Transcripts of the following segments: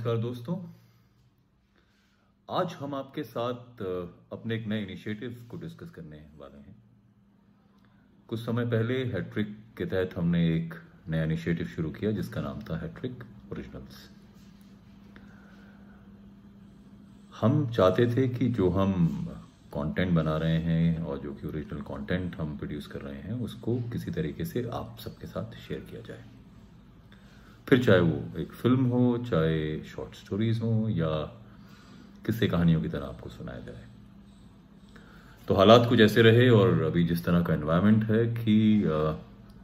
नमस्कार दोस्तों। आज हम आपके साथ अपने एक नए इनिशिएटिव को डिस्कस करने वाले हैं। कुछ समय पहले हैट्रिक के तहत हमने एक नया इनिशिएटिव शुरू किया, जिसका नाम था हैट्रिक ओरिजिनल्स हम चाहते थे कि जो हम कंटेंट बना रहे हैं और जो कि ओरिजिनल कंटेंट हम प्रोड्यूस कर रहे हैं, उसको किसी तरीके से आप सबके साथ शेयर किया जाए। फिर चाहे वो एक फ़िल्म हो, चाहे शॉर्ट स्टोरीज हो, या किस्से कहानियों की तरह आपको सुनाया जाए। तो हालात कुछ ऐसे रहे और अभी जिस तरह का एनवायरनमेंट है कि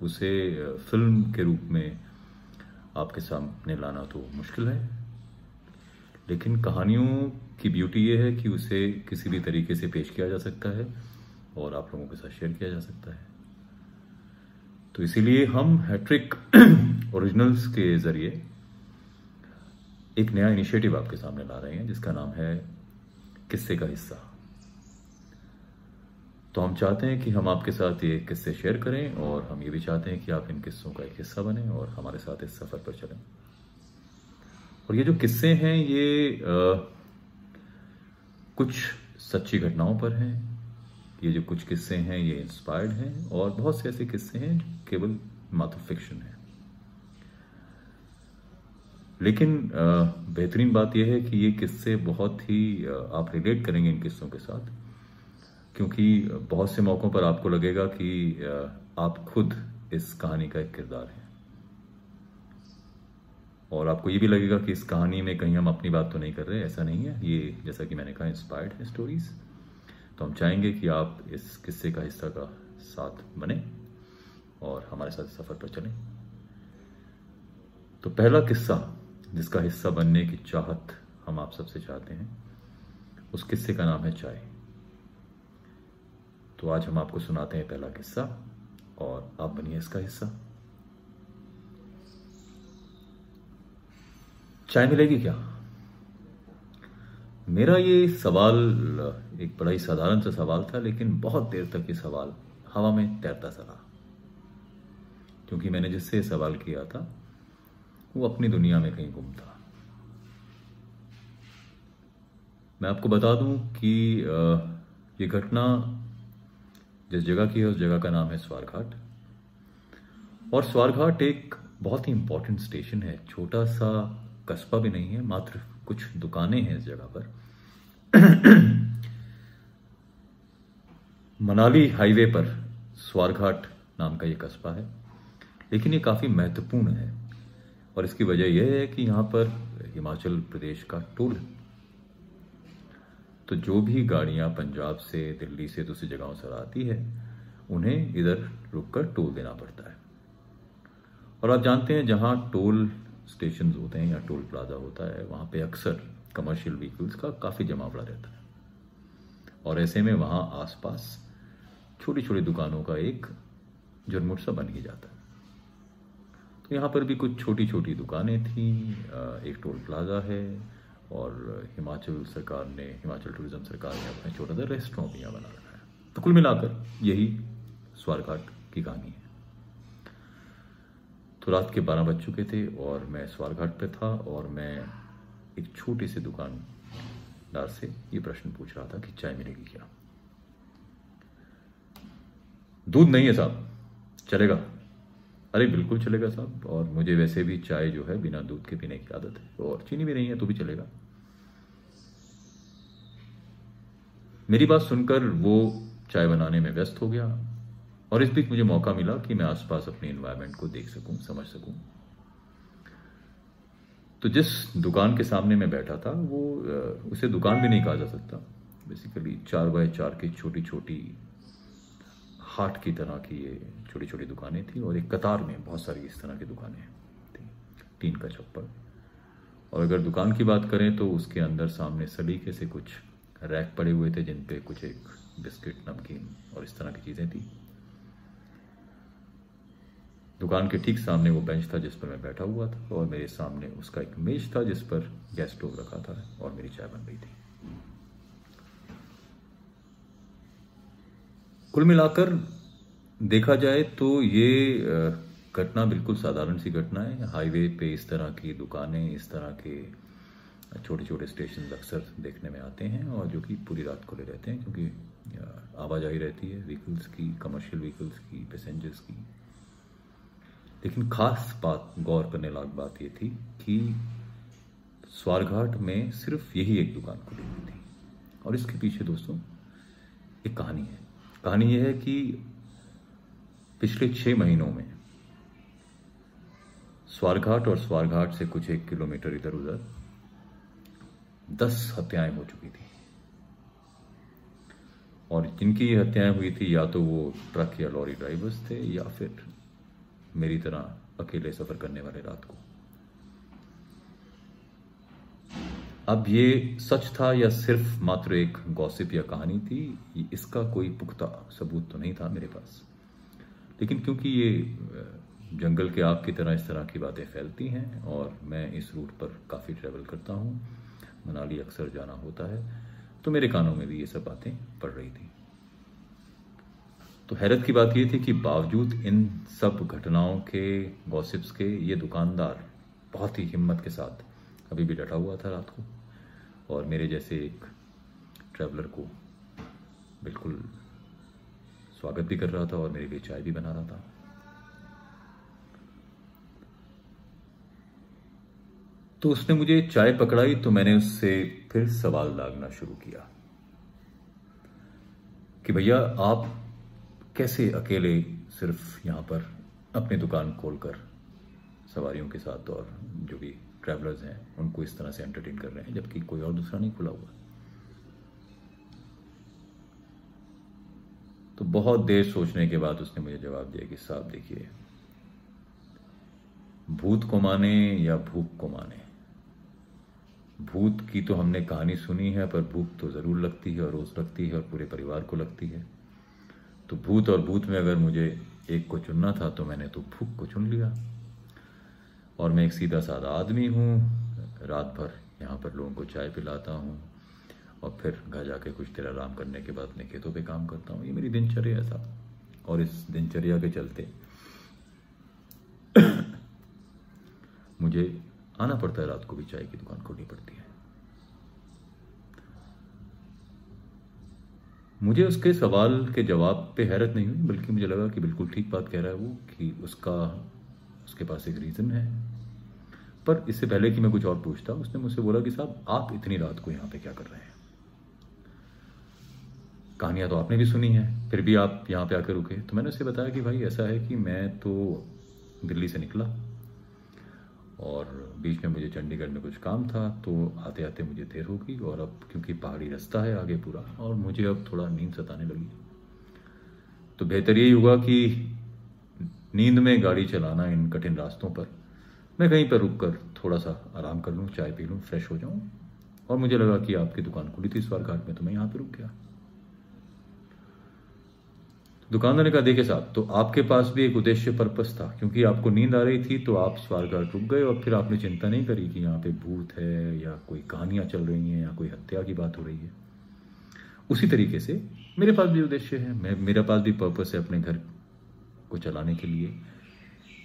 उसे फ़िल्म के रूप में आपके सामने लाना तो मुश्किल है। लेकिन कहानियों की ब्यूटी ये है कि उसे किसी भी तरीके से पेश किया जा सकता है और आप लोगों के साथ शेयर किया जा सकता है। तो इसीलिए हम हैट्रिक ओरिजिनल्स के ज़रिए एक नया इनिशिएटिव आपके सामने ला रहे हैं जिसका नाम है किस्से का हिस्सा। तो हम चाहते हैं कि हम आपके साथ ये किस्से शेयर करें और हम ये भी चाहते हैं कि आप इन किस्सों का एक हिस्सा बने और हमारे साथ इस सफ़र पर चलें। और ये जो किस्से हैं ये अ, कुछ सच्ची घटनाओं पर हैं। ये जो कुछ किस्से हैं ये इंस्पायर्ड हैं और बहुत से ऐसे किस्से हैं केवल मात्र फिक्शन है। लेकिन बेहतरीन बात यह है कि ये किस्से बहुत ही आप रिलेट करेंगे इन किस्सों के साथ, क्योंकि बहुत से मौक़ों पर आपको लगेगा कि आप खुद इस कहानी का एक किरदार हैं। और आपको ये भी लगेगा कि इस कहानी में कहीं हम अपनी बात तो नहीं कर रहे, ऐसा नहीं है। ये, जैसा कि मैंने कहा इंस्पायर्ड है स्टोरीज तो हम चाहेंगे कि आप इस किस्से का हिस्सा का साथ बने और हमारे साथ सफ़र पर चलें। तो पहला किस्सा जिसका हिस्सा बनने की चाहत हम आप सबसे चाहते हैं, उस किस्से का नाम है चाय। तो आज हम आपको सुनाते हैं पहला किस्सा, और आप बनिए इसका हिस्सा। चाय मिलेगी क्या? मेरा ये सवाल, एक बड़ा ही साधारण सा सवाल था, लेकिन बहुत देर तक ये सवाल हवा में तैरता रहा क्योंकि मैंने जिससे सवाल किया था वो अपनी दुनिया में कहीं गुम था। मैं आपको बता दूँ कि ये घटना जिस जगह की है, उस जगह का नाम है स्वारघाट। और स्वारघाट एक बहुत ही इंपॉर्टेंट स्टेशन है। छोटा सा कस्बा भी नहीं है, मात्र कुछ दुकानें हैं इस जगह पर। मनाली हाईवे पर स्वारघाट नाम का ये कस्बा है। लेकिन ये काफ़ी महत्वपूर्ण है। और इसकी वजह यह है कि यहाँ पर हिमाचल प्रदेश का टोल तो जो भी गाड़ियाँ पंजाब से, दिल्ली से, दूसरी जगहों से आती है, उन्हें इधर रुककर टोल देना पड़ता है। और आप जानते हैं, जहाँ टोल स्टेशन होते हैं या टोल प्लाजा होता है, वहाँ पे अक्सर कमर्शियल व्हीकल्स का काफ़ी जमावड़ा रहता है। और ऐसे में वहाँ आसपास छोटी छोटी दुकानों का एक जुर्मुट सा बन ही जाता है। तो यहाँ पर भी कुछ छोटी छोटी दुकानें थीं एक टोल प्लाजा है और हिमाचल सरकार ने, हिमाचल टूरिज़्म सरकार ने अपना छोटा सा रेस्टोरेंट भी यहाँ बना रखा है। तो कुल मिलाकर यही स्वारघाट की कहानी है। तो रात के बारह बज चुके थे और मैं स्वारघाट पे था और मैं एक छोटी सी दुकानदार से ये प्रश्न पूछ रहा था कि चाय मिलेगी क्या? दूध नहीं है साहब, चलेगा। अरे, बिल्कुल चलेगा साहब। और मुझे वैसे भी चाय जो है बिना दूध के पीने की आदत है। और चीनी भी नहीं है तो भी चलेगा। मेरी बात सुनकर वो चाय बनाने में व्यस्त हो गया। और इस बीच मुझे मौका मिला कि मैं आसपास अपने एनवायरनमेंट को देख सकूँ, समझ सकूँ। तो जिस दुकान के सामने मैं बैठा था, वो उसे दुकान भी नहीं कहा जा सकता। बेसिकली चार बाय चार की छोटी छोटी हाट की तरह की ये छोटी छोटी दुकानें थी और एक कतार में बहुत सारी इस तरह की दुकानें थी टीन का छप्पर और अगर दुकान की बात करें तो उसके अंदर सामने सलीके से कुछ रैक पड़े हुए थे जिन पे कुछ एक बिस्किट, नमकीन और इस तरह की चीज़ें थी। दुकान के ठीक सामने वो बेंच था जिस पर मैं बैठा हुआ था और मेरे सामने उसका एक मेज था जिस पर गैस स्टोव रखा था और मेरी चाय बन रही थी। कुल मिलाकर देखा जाए तो ये घटना बिल्कुल साधारण सी घटना है। हाईवे पे इस तरह की दुकानें, इस तरह के छोटे छोटे स्टेशन अक्सर देखने में आते हैं और जो कि पूरी रात खुले रहते हैं क्योंकि आवाजाही रहती है व्हीकल्स की, कमर्शियल व्हीकल्स की, पैसेंजर्स की। लेकिन खास बात, गौर करने लायक बात ये थी कि स्वारघाट में सिर्फ़ यही एक दुकान खुली हुई थी। और इसके पीछे दोस्तों, एक कहानी है। कहानी यह है कि पिछले छह महीनों में स्वारघाट और स्वारघाट से कुछ एक किलोमीटर इधर उधर दस हत्याएँ हो चुकी थी। और जिनकी हत्याएँ हुई थी, या तो वो ट्रक या लॉरी ड्राइवर्स थे, या फिर मेरी तरह अकेले सफ़र करने वाले रात को। अब ये सच था या सिर्फ़ मात्र एक गॉसिप या कहानी थी? इसका कोई पुख्ता सबूत तो नहीं था मेरे पास। लेकिन क्योंकि ये जंगल के आग की तरह इस तरह की बातें फैलती हैं और मैं इस रूट पर काफ़ी ट्रैवल करता हूँ, मनाली अक्सर जाना होता है तो मेरे कानों में भी ये सब बातें पड़ रही थी। तो हैरत की बात ये थी कि बावजूद इन सब घटनाओं के गॉसिप्स के, ये दुकानदार बहुत ही हिम्मत के साथ अभी भी डटा हुआ था रात को। और मेरे जैसे एक ट्रैवलर को बिल्कुल स्वागत भी कर रहा था और मेरे लिए चाय भी बना रहा था। तो उसने मुझे चाय पकड़ाई तो मैंने उससे फिर सवाल दागना शुरू किया कि भैया, आप कैसे अकेले सिर्फ़ यहाँ पर अपनी दुकान खोलकर सवारियों के साथ और जो भी ट्रैवलर्स हैं, उनको इस तरह से एंटरटेन कर रहे हैं, जबकि कोई और दूसरा नहीं खुला हुआ। तो बहुत देर सोचने के बाद उसने मुझे जवाब दिया कि साहब देखिए, भूत को माने या भूख को माने? भूत की तो हमने कहानी सुनी है, पर भूख तो ज़रूर लगती है और रोज़ लगती है और पूरे परिवार को लगती है। तो भूत और भूत में अगर मुझे एक को चुनना था तो मैंने तो भूख को चुन लिया। और मैं एक सीधा साधा आदमी हूँ। रात भर यहाँ पर लोगों को चाय पिलाता हूँ और फिर घर जाके कुछ देर आराम करने के बाद अपने खेतों पे काम करता हूँ। ये मेरी दिनचर्या है साहब। और इस दिनचर्या के चलते मुझे आना पड़ता है रात को भी, चाय की दुकान खोलनी पड़ती है। मुझे उसके सवाल के जवाब पे हैरत नहीं हुई, बल्कि मुझे लगा कि बिल्कुल ठीक बात कह रहा है वो, कि उसका उसके पास एक रीज़न है। पर इससे पहले कि मैं कुछ और पूछता, उसने मुझसे बोला कि साहब, आप इतनी रात को यहाँ पे क्या कर रहे हैं? कहानियाँ तो आपने भी सुनी है, फिर भी आप यहाँ पे आकर रुके। तो मैंने उससे बताया कि भाई, ऐसा है कि मैं तो दिल्ली से निकला और बीच में मुझे चंडीगढ़ में कुछ काम था तो आते आते मुझे देर हो गई और अब क्योंकि पहाड़ी रास्ता है आगे पूरा और मुझे अब थोड़ा नींद सताने लगी। तो बेहतर यही हुआ कि नींद में गाड़ी चलाना इन कठिन रास्तों पर। मैं कहीं पर रुक कर थोड़ा सा आराम कर लूँ, चाय पी लूँ, फ्रेश हो जाऊँ, और मुझे लगा कि आपकी दुकान खुली थी स्वार घाट में तो मैं यहाँ पर रुक गया। दुकानदार ने कहा देखे साहब तो आपके पास भी एक उद्देश्य पर्पस था, क्योंकि आपको नींद आ रही थी तो आप स्वारघाट रुक गए, और फिर आपने चिंता नहीं करी कि यहाँ पे भूत है, या कोई कहानियाँ चल रही हैं, या कोई हत्या की बात हो रही है? उसी तरीके से मेरे पास भी उद्देश्य है, मैं, मेरे पास भी पर्पस है अपने घर को चलाने के लिए,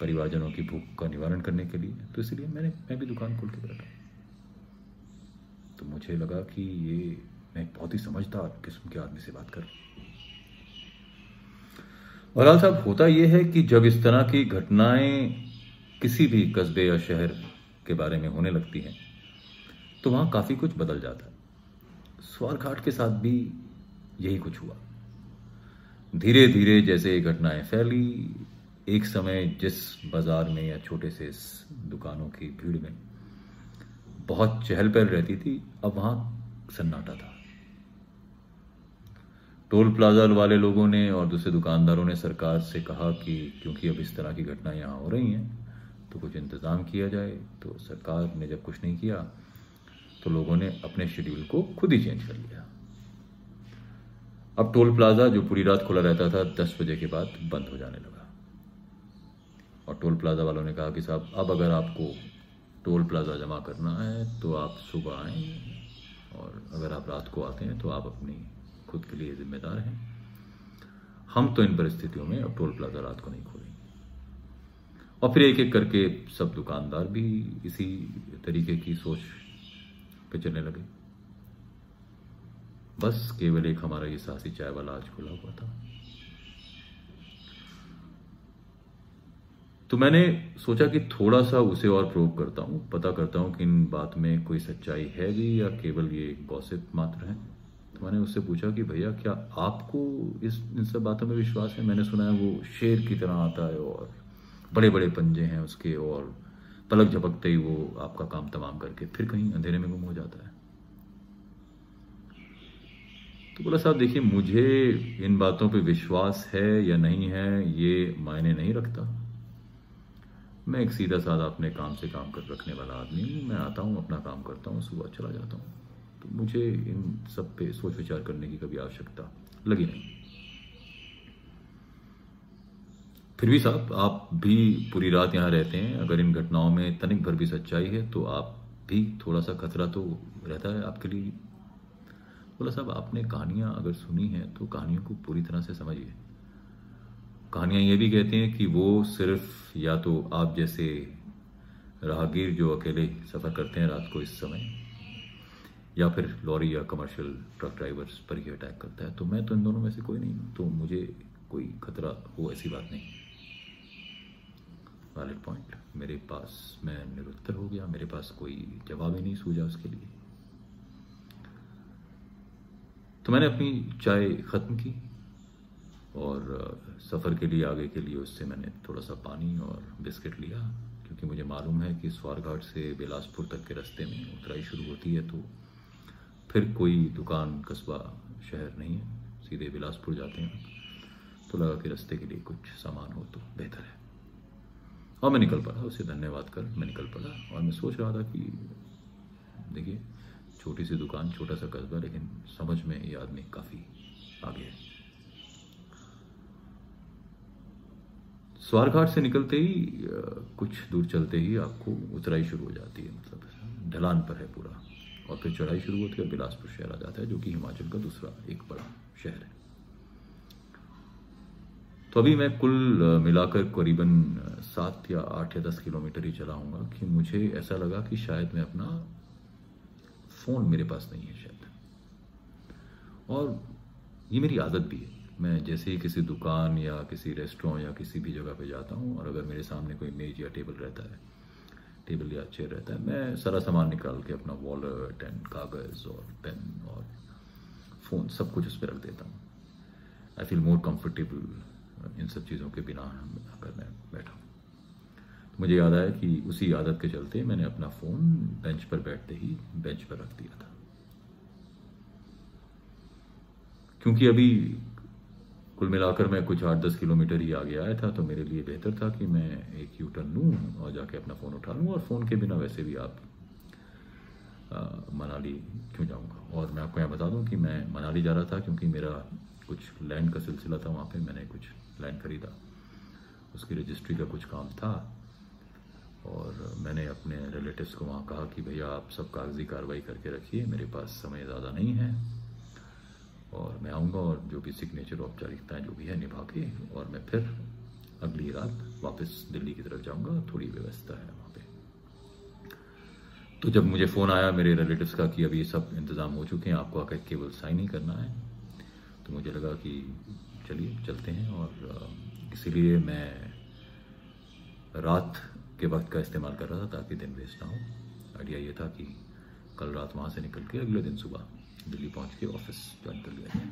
परिवारजनों की भूख का निवारण करने के लिए। तो इसलिए मैंने, मैं भी दुकान खोल के बैठा। तो मुझे लगा कि ये मैं बहुत ही समझदार किस्म के आदमी से बात कर रहा बहरहाल साहब, होता यह है कि जब इस तरह की घटनाएँ किसी भी कस्बे या शहर के बारे में होने लगती हैं तो वहाँ काफ़ी कुछ बदल जाता है। स्वारघाट के साथ भी यही कुछ हुआ। धीरे धीरे जैसे ये घटनाएँ फैली, एक समय जिस बाज़ार में या छोटे से दुकानों की भीड़ में बहुत चहल पहल रहती थी, अब वहाँ सन्नाटा था। टोल प्लाजा वाले लोगों ने और दूसरे दुकानदारों ने सरकार से कहा कि क्योंकि अब इस तरह की घटनाएँ यहाँ हो रही हैं तो कुछ इंतज़ाम किया जाए। तो सरकार ने जब कुछ नहीं किया तो लोगों ने अपने शेड्यूल को खुद ही चेंज कर लिया। अब टोल प्लाजा जो पूरी रात खुला रहता था, दस बजे के बाद बंद हो जाने लगा। और टोल प्लाजा वालों ने कहा कि साहब, अब अगर आपको टोल प्लाजा जमा करना है तो आप सुबह आए और अगर आप रात को आते हैं तो आप अपनी खुद के लिए जिम्मेदार हैं। हम तो इन परिस्थितियों में अब टोल प्लाजा रात को नहीं खोलेंगे। और फिर एक एक करके सब दुकानदार भी इसी तरीके की सोच पे चलने लगे। बस केवल एक हमारा ये सासी चाय वाला आज खुला हुआ था। तो मैंने सोचा कि थोड़ा सा उसे और प्रूव करता हूँ, पता करता हूँ कि इन बात में कोई सच्चाई है भी या केवल ये गॉसिप मात्र है। तो मैंने उससे पूछा कि भैया, क्या आपको इस, इन सब बातों में विश्वास है? मैंने सुना है वो शेर की तरह आता है और बड़े बड़े पंजे हैं उसके और पलक झपकते ही वो आपका काम तमाम करके फिर कहीं अंधेरे में गुम हो जाता है। तो बोला, साहब, देखिए, मुझे इन बातों पे विश्वास है या नहीं है, ये मायने नहीं रखता। मैं एक सीधा साधा अपने काम से काम कर, रखने वाला आदमी हूँ। मैं आता हूँ, अपना काम करता हूँ, सुबह चला जाता हूँ। तो मुझे इन सब पे सोच विचार करने की कभी आवश्यकता लगी नहीं। फिर भी साहब, आप भी पूरी रात यहाँ रहते हैं। अगर इन घटनाओं में तनिक भर भी सच्चाई है तो आप भी थोड़ा सा खतरा तो रहता है आपके लिए। बोला, साहब, आपने कहानियाँ अगर सुनी हैं तो कहानियों को पूरी तरह से समझिए। कहानियाँ ये भी कहती हैं कि वो सिर्फ़ या तो आप जैसे राहगीर जो अकेले सफ़र करते हैं रात को इस समय, या फिर लॉरी या कमर्शियल ट्रक ड्राइवर्स पर ही अटैक करता है। तो मैं तो इन दोनों में से कोई नहीं हूँ तो मुझे कोई खतरा हो ऐसी बात नहीं। वैलिड पॉइंट मेरे पास मैं निरुत्तर हो गया, मेरे पास कोई जवाब ही नहीं सूझा उसके लिए। तो मैंने अपनी चाय ख़त्म की और सफ़र के लिए, आगे के लिए उससे मैंने थोड़ा सा पानी और बिस्किट लिया, क्योंकि मुझे मालूम है कि स्वारघाट से बिलासपुर तक के रास्ते में उतराई शुरू होती है तो फिर कोई दुकान कस्बा शहर नहीं है, सीधे बिलासपुर जाते हैं। तो लगा कि रास्ते के लिए कुछ सामान हो तो बेहतर है। और मैं निकल पड़ा, उसे धन्यवाद कर मैं निकल पड़ा और मैं सोच रहा था कि, देखिए छोटी सी दुकान, छोटा सा कस्बा, लेकिन समझ में ये आदमी काफ़ी आगे है। स्वारघाट से निकलते ही कुछ दूर चलते ही आपको उतराई शुरू हो जाती है मतलब ढलान पर है पूरा। और फिर चढ़ाई शुरू होती है बिलासपुर शहर आ जाता है, जो कि हिमाचल का दूसरा एक बड़ा शहर है। तो अभी मैं कुल मिलाकर करीबन सात या आठ या दस किलोमीटर ही चला हूँगा कि मुझे ऐसा लगा कि शायद मैं अपना फ़ोन मेरे पास नहीं है शायद। और ये मेरी आदत भी है। मैं जैसे ही किसी दुकान या किसी रेस्टोरेंट या किसी भी जगह पे जाता हूँ और अगर मेरे सामने कोई मेज या टेबल रहता है, टेबल या चेयर रहता है, मैं सारा सामान निकाल के अपना वॉलेट एंड कागज़ और पेन और फ़ोन सब कुछ उस पर रख देता हूँ। I feel more comfortable in सब चीज़ों के बिना अगर मैं बैठा मुझे याद आया कि उसी आदत के चलते मैंने अपना फ़ोन बेंच पर बैठते ही बेंच पर रख दिया था। क्योंकि अभी कुल मिलाकर मैं कुछ आठ दस किलोमीटर ही आगे आया था तो मेरे लिए बेहतर था कि मैं एक यू टर्न लूँ और जाके अपना फ़ोन उठा लूँ और फ़ोन के बिना वैसे भी आप मनाली क्यों जाऊँगा? और मैं आपको यहाँ बता दूँ कि मैं मनाली जा रहा था क्योंकि मेरा कुछ लैंड का सिलसिला था वहाँ पे, मैंने कुछ लैंड खरीदा। उसकी रजिस्ट्री का कुछ काम था। और मैंने अपने रिलेटिव्स को वहाँ कहा कि भैया, आप सब कागज़ी कार्रवाई करके रखिए, मेरे पास समय ज़्यादा नहीं है। और मैं आऊँगा और जो भी सिग्नेचर औपचारिकताएँ जो भी है, निभा के और मैं फिर अगली रात वापस दिल्ली की तरफ़ जाऊँगा। थोड़ी व्यवस्था है वहाँ पे। तो जब मुझे फ़ोन आया मेरे रिलेटिव्स का कि अभी सब इंतज़ाम हो चुके हैं, आपको आकर केवल साइन ही करना है तो मुझे लगा कि चलिए, चलते हैं। और इसीलिए मैं रात के वक्त का इस्तेमाल कर रहा था ताकि दिन वेस्ट ना हो। आइडिया ये था कि कल रात वहाँ से निकल के अगले दिन सुबह दिल्ली पहुँच के ऑफ़िस ज्वाइन कर लिया जाए।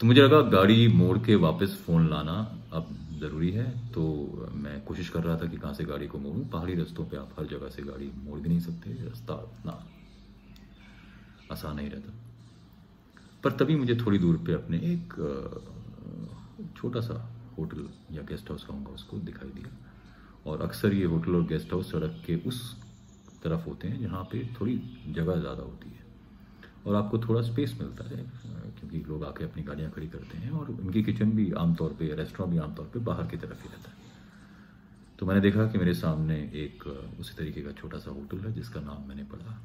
तो मुझे लगा गाड़ी मोड़ के वापस फ़ोन लाना अब ज़रूरी है तो मैं कोशिश कर रहा था कि कहाँ से गाड़ी को मोड़ूं। पहाड़ी रास्तों पे आप हर जगह से गाड़ी मोड़ भी नहीं सकते, रास्ता इतना आसान नहीं रहता। पर तभी मुझे थोड़ी दूर पे अपने एक छोटा सा होटल या गेस्ट हाउस कहूँगा उसको, दिखाई दिया। और अक्सर ये होटल और गेस्ट हाउस सड़क के उस तरफ़ होते हैं जहाँ पे थोड़ी जगह ज़्यादा होती है। और आपको थोड़ा स्पेस मिलता है, क्योंकि लोग आके अपनी गाड़ियाँ खड़ी करते हैं और उनकी किचन भी आमतौर पे रेस्टोरेंट भी आमतौर पे बाहर की तरफ़ ही रहता है। तो मैंने देखा कि मेरे सामने एक, उसी तरीके का छोटा सा होटल है जिसका नाम मैंने पढ़ा,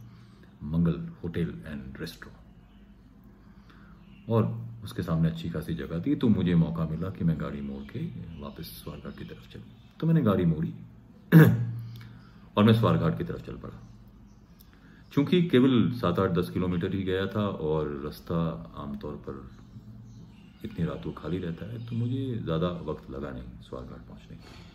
मंगल होटल एंड रेस्टोरेंट और उसके सामने अच्छी खासी जगह थी तो मुझे मौका मिला कि मैं गाड़ी मोड़ के वापस स्वारघाट की तरफ़ चलूँ। तो मैंने गाड़ी मोड़ी और मैं स्वारघाट की तरफ़ चल पड़ा। चूँकि केवल सात आठ दस किलोमीटर ही गया था और रास्ता आमतौर पर इतनी रात को खाली रहता है तो मुझे ज़्यादा वक्त लगा नहीं स्वारघाट पहुँचने के लिए।